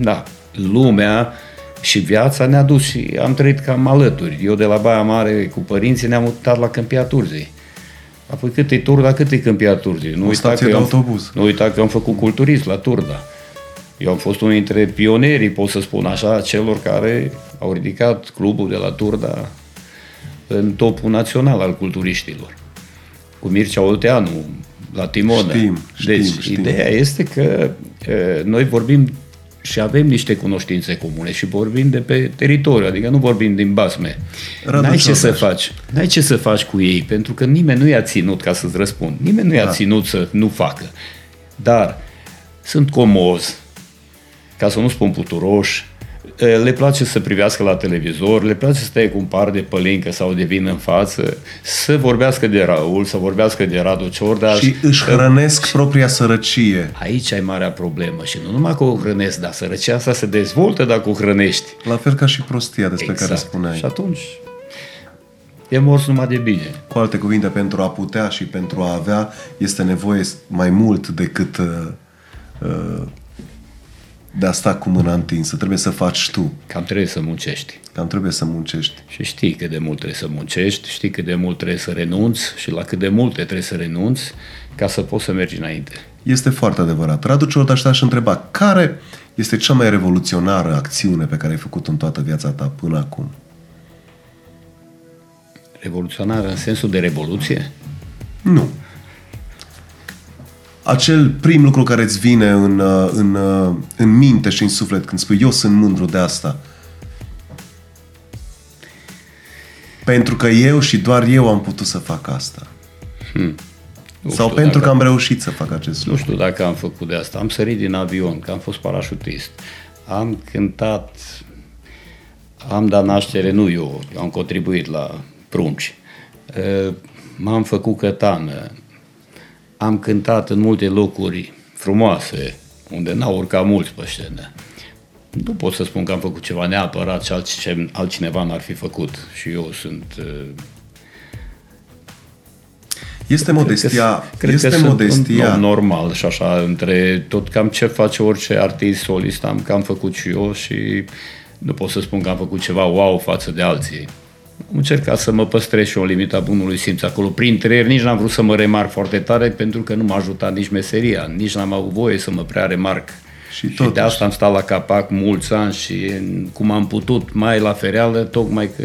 S2: da, lumea și viața ne-a dus și am trăit cam alături. Eu de la Baia Mare cu părinții ne-am mutat la Câmpia Turzii. Apoi cât e Turda, cât e Câmpia Turzii.
S1: Nu uita, că autobuz.
S2: nu uita că am făcut culturist la Turda. Eu am fost unul dintre pionerii, pot să spun așa, celor care au ridicat clubul de la Turda în topul național al culturiștilor. Cu Mircea Olteanu, la Timonă.
S1: Știm, știm,
S2: deci,
S1: știm.
S2: ideea este că e, noi vorbim și avem niște cunoștințe comune și vorbim de pe teritoriu, adică nu vorbim din basme. Radu N-ai ce să faci. N-ai ce să faci cu ei, pentru că nimeni nu i-a ținut ca să-ți răspund. Nimeni nu i-a da. ținut să nu facă. Dar sunt comozi, ca să nu spun puturoși, le place să privească la televizor, le place să stea cu un par de pălincă sau de vin în față, să vorbească de Raul, să vorbească de Radu Ciorda.
S1: Și își hrănesc propria sărăcie.
S2: Aici ai marea problemă și nu numai că o hrănesc, dar sărăcia asta se dezvoltă dacă o hrănești.
S1: La fel ca și prostia despre exact. care spuneai.
S2: Și atunci e mors numai de bine.
S1: Cu alte cuvinte, pentru a putea și pentru a avea este nevoie mai mult decât uh, uh, de a sta cu mâna întinsă. Trebuie să faci tu.
S2: Cam trebuie să muncești.
S1: Cam trebuie să muncești.
S2: Și știi cât de mult trebuie să muncești, știi cât de mult trebuie să renunți și la cât de multe trebuie să renunți ca să poți să mergi înainte.
S1: Este foarte adevărat. Radu Ciordaș te-aș întreba, care este cea mai revoluționară acțiune pe care ai făcut în toată viața ta până acum?
S2: Revoluționară în sensul de revoluție?
S1: Nu acel prim lucru care îți vine în, uh, în, uh, în minte și în suflet când spui eu sunt mândru de asta. Pentru că eu și doar eu am putut să fac asta. Hmm. Nu Sau pentru dacă, că am reușit să fac acest
S2: lucru.
S1: Nu
S2: știu dacă am făcut de asta. Am sărit din avion, că am fost parașutist. Am cântat, am dat naștere, nu eu, am contribuit la prunci. M-am făcut cătană, am cântat în multe locuri frumoase, unde n-au urcat mulți pe scenă. Nu pot să spun că am făcut ceva neapărat și altcineva n-ar fi făcut. Și eu sunt... Uh,
S1: este modestia.
S2: Cred că, cred
S1: este
S2: că
S1: modestia.
S2: Sunt normal și așa, între tot cam ce face orice artist solist, am cam făcut și eu și nu pot să spun că am făcut ceva wow față de alții am încercat să mă păstrez și o limită a bunului simț acolo. Printre ele nici n-am vrut să mă remarc foarte tare pentru că nu m-a ajutat nici meseria, nici n-am avut voie să mă prea remarc. Și, și de asta am stat la capac mulți ani și cum am putut, mai la fereală, tocmai că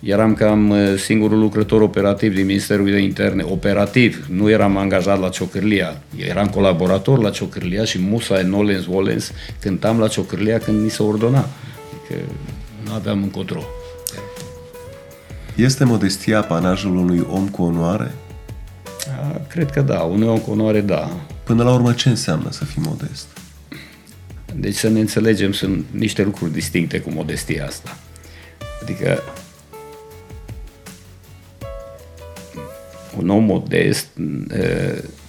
S2: eram cam uh, singurul lucrător operativ din Ministerul de Interne, operativ, nu eram angajat la Ciocârlia, eram colaborator la Ciocârlia și Musa Nolens Volens cântam la Ciocârlia când ni se ordona. Adică nu aveam încotro.
S1: Este modestia panajul unui om cu onoare?
S2: A, cred că da, unui om cu onoare da.
S1: Până la urmă ce înseamnă să fii modest?
S2: Deci să ne înțelegem, sunt niște lucruri distincte cu modestia asta. Adică un om modest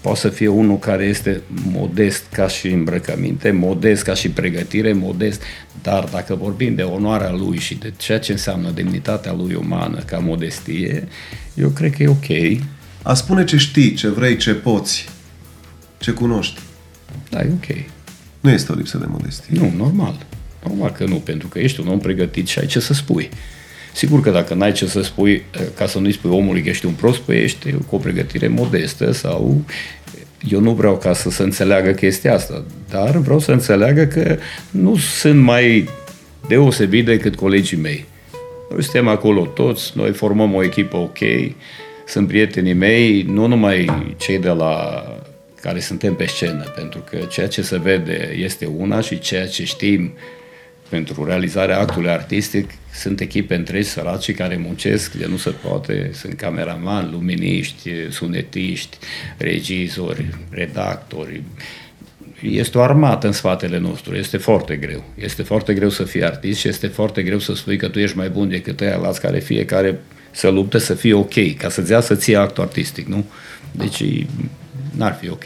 S2: poate să fie unul care este modest ca și îmbrăcăminte, modest ca și pregătire, modest, dar dacă vorbim de onoarea lui și de ceea ce înseamnă demnitatea lui umană ca modestie, eu cred că e ok.
S1: A spune ce știi, ce vrei, ce poți, ce cunoști.
S2: Da, e ok.
S1: Nu este o lipsă de modestie.
S2: Nu, normal. Normal că nu, pentru că ești un om pregătit și ai ce să spui. Sigur că dacă n-ai ce să spui, eh, ca să nu-i spui omului că ești un prost, păi ești cu o pregătire modestă sau eu nu vreau ca să se înțeleagă chestia asta, dar vreau să înțeleagă că nu sunt mai deosebit decât colegii mei. Noi suntem acolo toți, noi formăm o echipă ok, sunt prietenii mei, nu numai cei de la care suntem pe scenă, pentru că ceea ce se vede este una și ceea ce știm pentru realizarea actului artistic sunt echipe întregi săraci care muncesc de nu se poate, sunt cameraman, luminiști, sunetiști, regizori, redactori. Este o armată în spatele nostru, este foarte greu. Este foarte greu să fii artist și este foarte greu să spui că tu ești mai bun decât ăia alți care fiecare să lupte să fie ok, ca să-ți ia să ție actul artistic, nu? Deci n-ar fi ok.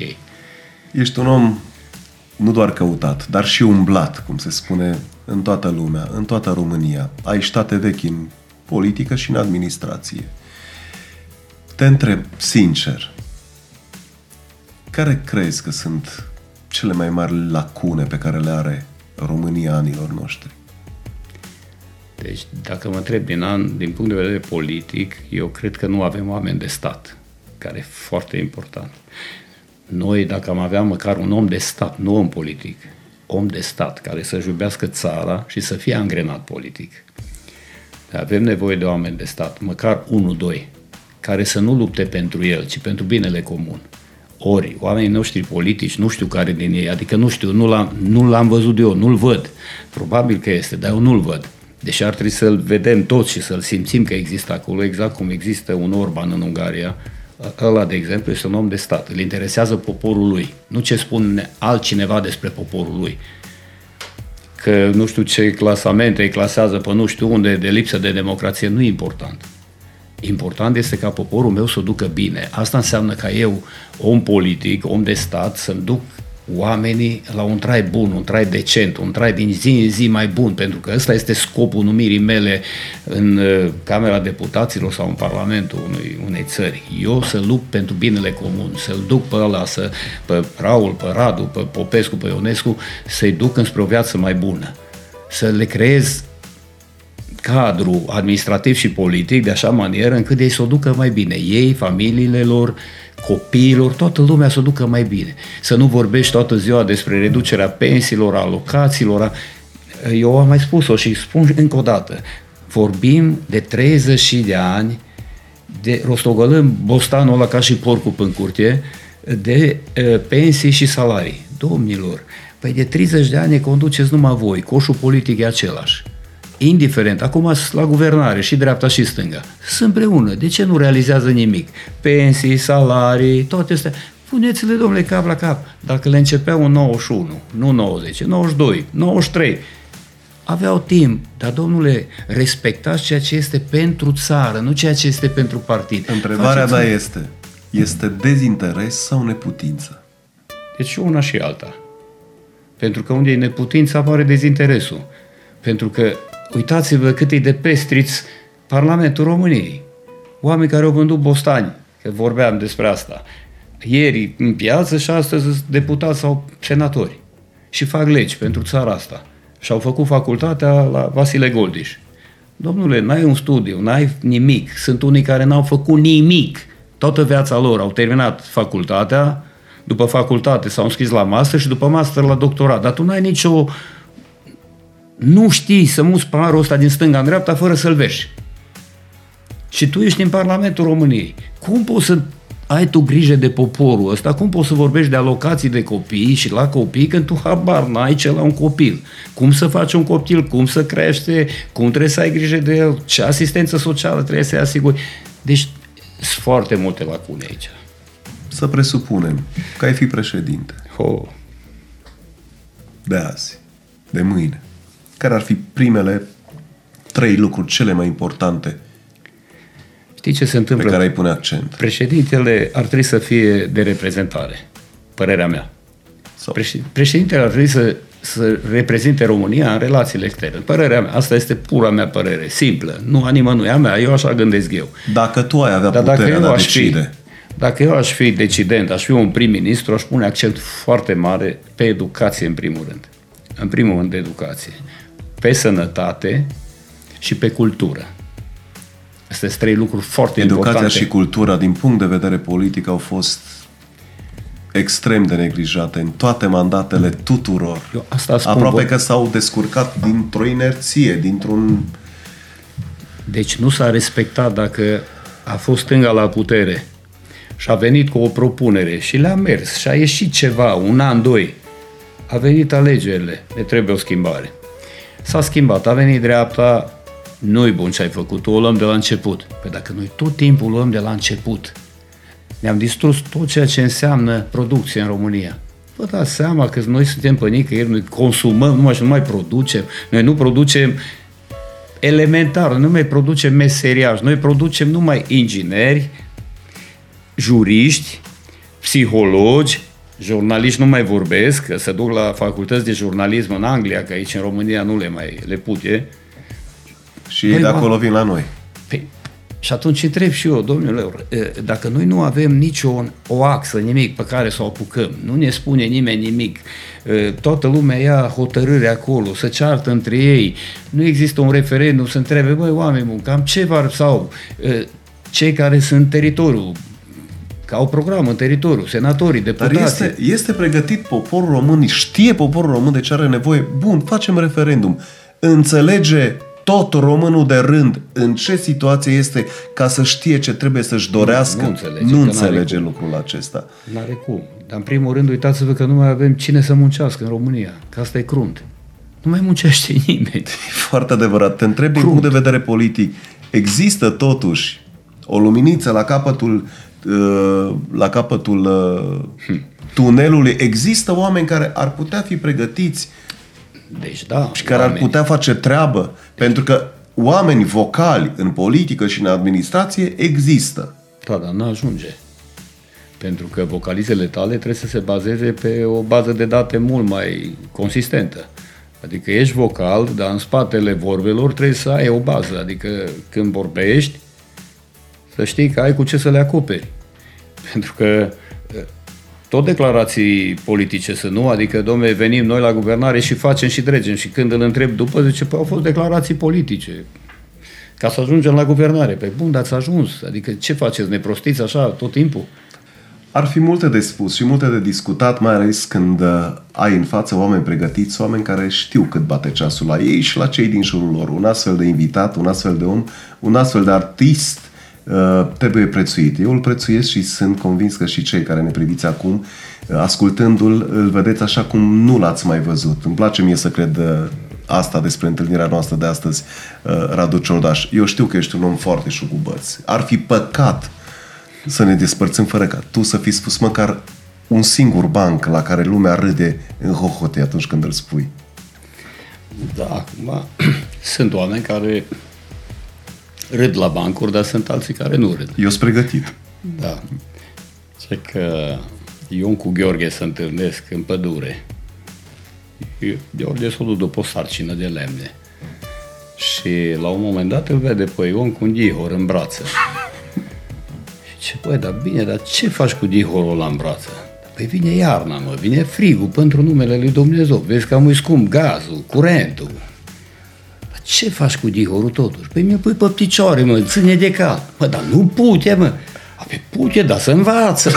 S1: Ești un om nu doar căutat, dar și umblat, cum se spune în toată lumea, în toată România. Ai state vechi în politică și în administrație. Te întreb, sincer, care crezi că sunt cele mai mari lacune pe care le are România anilor noștri?
S2: Deci, dacă mă întreb din, an, din punct de vedere politic, eu cred că nu avem oameni de stat, care e foarte important. Noi, dacă am avea măcar un om de stat, nu om politic, om de stat care să-și iubească țara și să fie angrenat politic. Avem nevoie de oameni de stat, măcar unul, doi, care să nu lupte pentru el, ci pentru binele comun. Ori, oamenii noștri politici, nu știu care din ei, adică nu știu, nu l-am, nu l-am văzut eu, nu-l văd. Probabil că este, dar eu nu-l văd. Deși ar trebui să-l vedem toți și să-l simțim că există acolo, exact cum există un Orban în Ungaria, ăla, de exemplu, este un om de stat. Îl interesează poporul lui, nu ce spune altcineva despre poporul lui. Că nu știu ce clasamente îi clasează pe nu știu unde de lipsă de democrație, nu e important. Important este ca poporul meu să o ducă bine. Asta înseamnă ca eu, om politic, om de stat, să-mi duc oamenii la un trai bun, un trai decent, un trai din zi în zi mai bun, pentru că ăsta este scopul numirii mele în uh, Camera Deputaților sau în Parlamentul unui, unei țări. Eu să lupt pentru binele comun, să-l duc pe ăla, să, pe Raul, pe Radu, pe Popescu, pe Ionescu, să-i duc înspre o viață mai bună. Să le creez cadru administrativ și politic de așa manieră încât ei să o ducă mai bine. Ei, familiile lor, copiilor, toată lumea să o ducă mai bine. Să nu vorbești toată ziua despre reducerea pensiilor, alocațiilor. A... Eu am mai spus-o și spun încă o dată. Vorbim de 30 de ani, de rostogălăm bostanul ăla ca și porcul în curte, de uh, pensii și salarii. Domnilor, păi de 30 de ani conduceți numai voi, coșul politic e același indiferent, acum la guvernare și dreapta și stânga, sunt împreună. De ce nu realizează nimic? Pensii, salarii, toate astea. Puneți-le, domnule, cap la cap. Dacă le începeau în 91, nu 90, 92, 93, aveau timp, dar domnule, respectați ceea ce este pentru țară, nu ceea ce este pentru partid.
S1: Întrebarea mea este, este dezinteres sau neputință?
S2: Deci una și alta. Pentru că unde e neputință apare dezinteresul. Pentru că Uitați-vă cât e de pestriți Parlamentul României. Oameni care au vândut bostani, că vorbeam despre asta. Ieri în piață și astăzi deputați sau senatori. Și fac legi pentru țara asta. Și au făcut facultatea la Vasile Goldiș. Domnule, n-ai un studiu, n-ai nimic. Sunt unii care n-au făcut nimic. Toată viața lor au terminat facultatea, după facultate s-au înscris la master și după master la doctorat. Dar tu n-ai nicio nu știi să muți paharul ăsta din stânga în dreapta fără să-l vezi. Și tu ești în Parlamentul României. Cum poți să ai tu grijă de poporul ăsta? Cum poți să vorbești de alocații de copii și la copii când tu habar n-ai ce la un copil? Cum să faci un copil? Cum să crește? Cum trebuie să ai grijă de el? Ce asistență socială trebuie să-i asiguri? Deci sunt foarte multe lacune aici.
S1: Să presupunem că ai fi președinte.
S2: Oh.
S1: De azi, de mâine care ar fi primele trei lucruri cele mai importante
S2: Știi ce se întâmplă?
S1: Pe care ai pune accent.
S2: Președintele ar trebui să fie de reprezentare, părerea mea.
S1: Sau...
S2: Președintele ar trebui să, să reprezinte România în relațiile externe. Părerea mea, asta este pura mea părere, simplă. Nu a nimănui, a mea, eu așa gândesc eu.
S1: Dacă tu ai avea
S2: Dar
S1: puterea
S2: dacă eu
S1: de a
S2: aș
S1: decide,
S2: fi, dacă eu aș fi decident, aș fi un prim-ministru, aș pune accent foarte mare pe educație în primul rând. În primul rând educație. Pe sănătate și pe cultură. Astea sunt trei lucruri foarte
S1: educația
S2: importante.
S1: și cultura, din punct de vedere politic, au fost extrem de neglijate în toate mandatele tuturor.
S2: Eu asta spun,
S1: Aproape
S2: bă.
S1: că s-au descurcat dintr-o inerție, dintr-un...
S2: Deci nu s-a respectat dacă a fost stânga la putere și a venit cu o propunere și le-a mers și a ieșit ceva, un an, doi. A venit alegerile, ne trebuie o schimbare. S-a schimbat, a venit dreapta, nu-i bun ce ai făcut, o luăm de la început. Păi dacă noi tot timpul luăm de la început, ne-am distrus tot ceea ce înseamnă producție în România. Vă dați seama că noi suntem pe nicăieri, noi consumăm numai și nu mai producem. Noi nu producem elementar, nu mai producem meseriași, noi producem numai ingineri, juriști, psihologi, jurnaliști nu mai vorbesc, că se duc la facultăți de jurnalism în Anglia, că aici în România nu le mai le pute.
S1: Și ei
S2: Păi,
S1: de
S2: mă.
S1: acolo vin la noi.
S2: Păi, și atunci întreb și eu, domnule, e, dacă noi nu avem nicio o axă, nimic pe care să o apucăm, nu ne spune nimeni nimic, e, toată lumea ia hotărâre acolo, să ceartă între ei, nu există un referendum să întrebe, băi, oameni buni, cam ce var sau e, cei care sunt în teritoriu, că au program în teritoriu, senatorii,
S1: Dar
S2: deputații.
S1: este, este pregătit poporul român, știe poporul român de ce are nevoie. Bun, facem referendum. Înțelege tot românul de rând în ce situație este ca să știe ce trebuie să-și dorească.
S2: nu înțelege,
S1: nu
S2: că n-are
S1: înțelege
S2: cum.
S1: lucrul acesta.
S2: N-are cum. Dar în primul rând, uitați-vă că nu mai avem cine să muncească în România, că asta e crunt. Nu mai muncește nimeni.
S1: E foarte adevărat. Te întreb din punct de vedere politic. Există totuși o luminiță la capătul uh, la capătul uh, tunelului. Există oameni care ar putea fi pregătiți
S2: Deci da,
S1: și care ar
S2: oameni.
S1: putea face treabă. Pentru că oameni vocali în politică și în administrație există.
S2: Da, dar nu ajunge. Pentru că vocalizele tale trebuie să se bazeze pe o bază de date mult mai consistentă. Adică ești vocal, dar în spatele vorbelor trebuie să ai o bază. Adică când vorbești, să știi că ai cu ce să le acoperi. Pentru că eh, tot declarații politice să nu, adică, domne, venim noi la guvernare și facem și dregem. Și când îl întreb după, zice, păi au fost declarații politice ca să ajungem la guvernare. Pe bun, dar ați ajuns. Adică ce faceți? Ne prostiți așa tot timpul?
S1: Ar fi multe de spus și multe de discutat, mai ales când uh, ai în față oameni pregătiți, oameni care știu cât bate ceasul la ei și la cei din jurul lor. Un astfel de invitat, un astfel de om, un astfel de artist uh, trebuie prețuit. Eu îl prețuiesc și sunt convins că și cei care ne priviți acum, uh, ascultându-l, îl vedeți așa cum nu l-ați mai văzut. Îmi place mie să cred uh, asta despre întâlnirea noastră de astăzi, uh, Radu Ciordaș. Eu știu că ești un om foarte șugubăț. Ar fi păcat să ne despărțim fără ca tu să fi spus măcar un singur banc la care lumea râde în hohote atunci când îl spui.
S2: Da, acum sunt oameni care râd la bancuri, dar sunt alții care nu râd.
S1: Eu sunt pregătit.
S2: Da. Ce că Ion cu Gheorghe se întâlnesc în pădure. Gheorghe s-a dus după o sarcină de lemne. Și la un moment dat îl vede pe Ion cu un dihor în brață. Și ce, băi, dar bine, dar ce faci cu dihorul ăla în brață? Păi vine iarna, mă, vine frigul pentru numele lui Dumnezeu. Vezi că am scump gazul, curentul. Dar ce faci cu dihorul totuși? Păi mi-o pui pe picioare, mă, ține de cap. Mă, dar nu pute, mă. A, pe pute, dar să învață.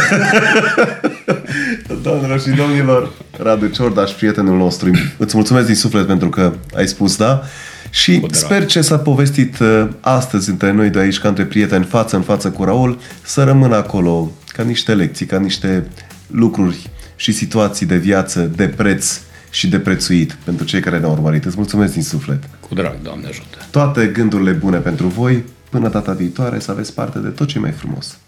S1: Doamnelor și domnilor, Radu Ciordaș, prietenul nostru, îți mulțumesc din suflet pentru că ai spus da și
S2: Cu drag.
S1: sper ce s-a povestit uh, astăzi între noi de aici, ca între prieteni, față în față cu Raul, să rămână acolo ca niște lecții, ca niște lucruri și situații de viață de preț și de prețuit pentru cei care ne-au urmărit. Îți mulțumesc din suflet.
S2: Cu drag, Doamne ajută.
S1: Toate gândurile bune pentru voi, până data viitoare, să aveți parte de tot ce e mai frumos.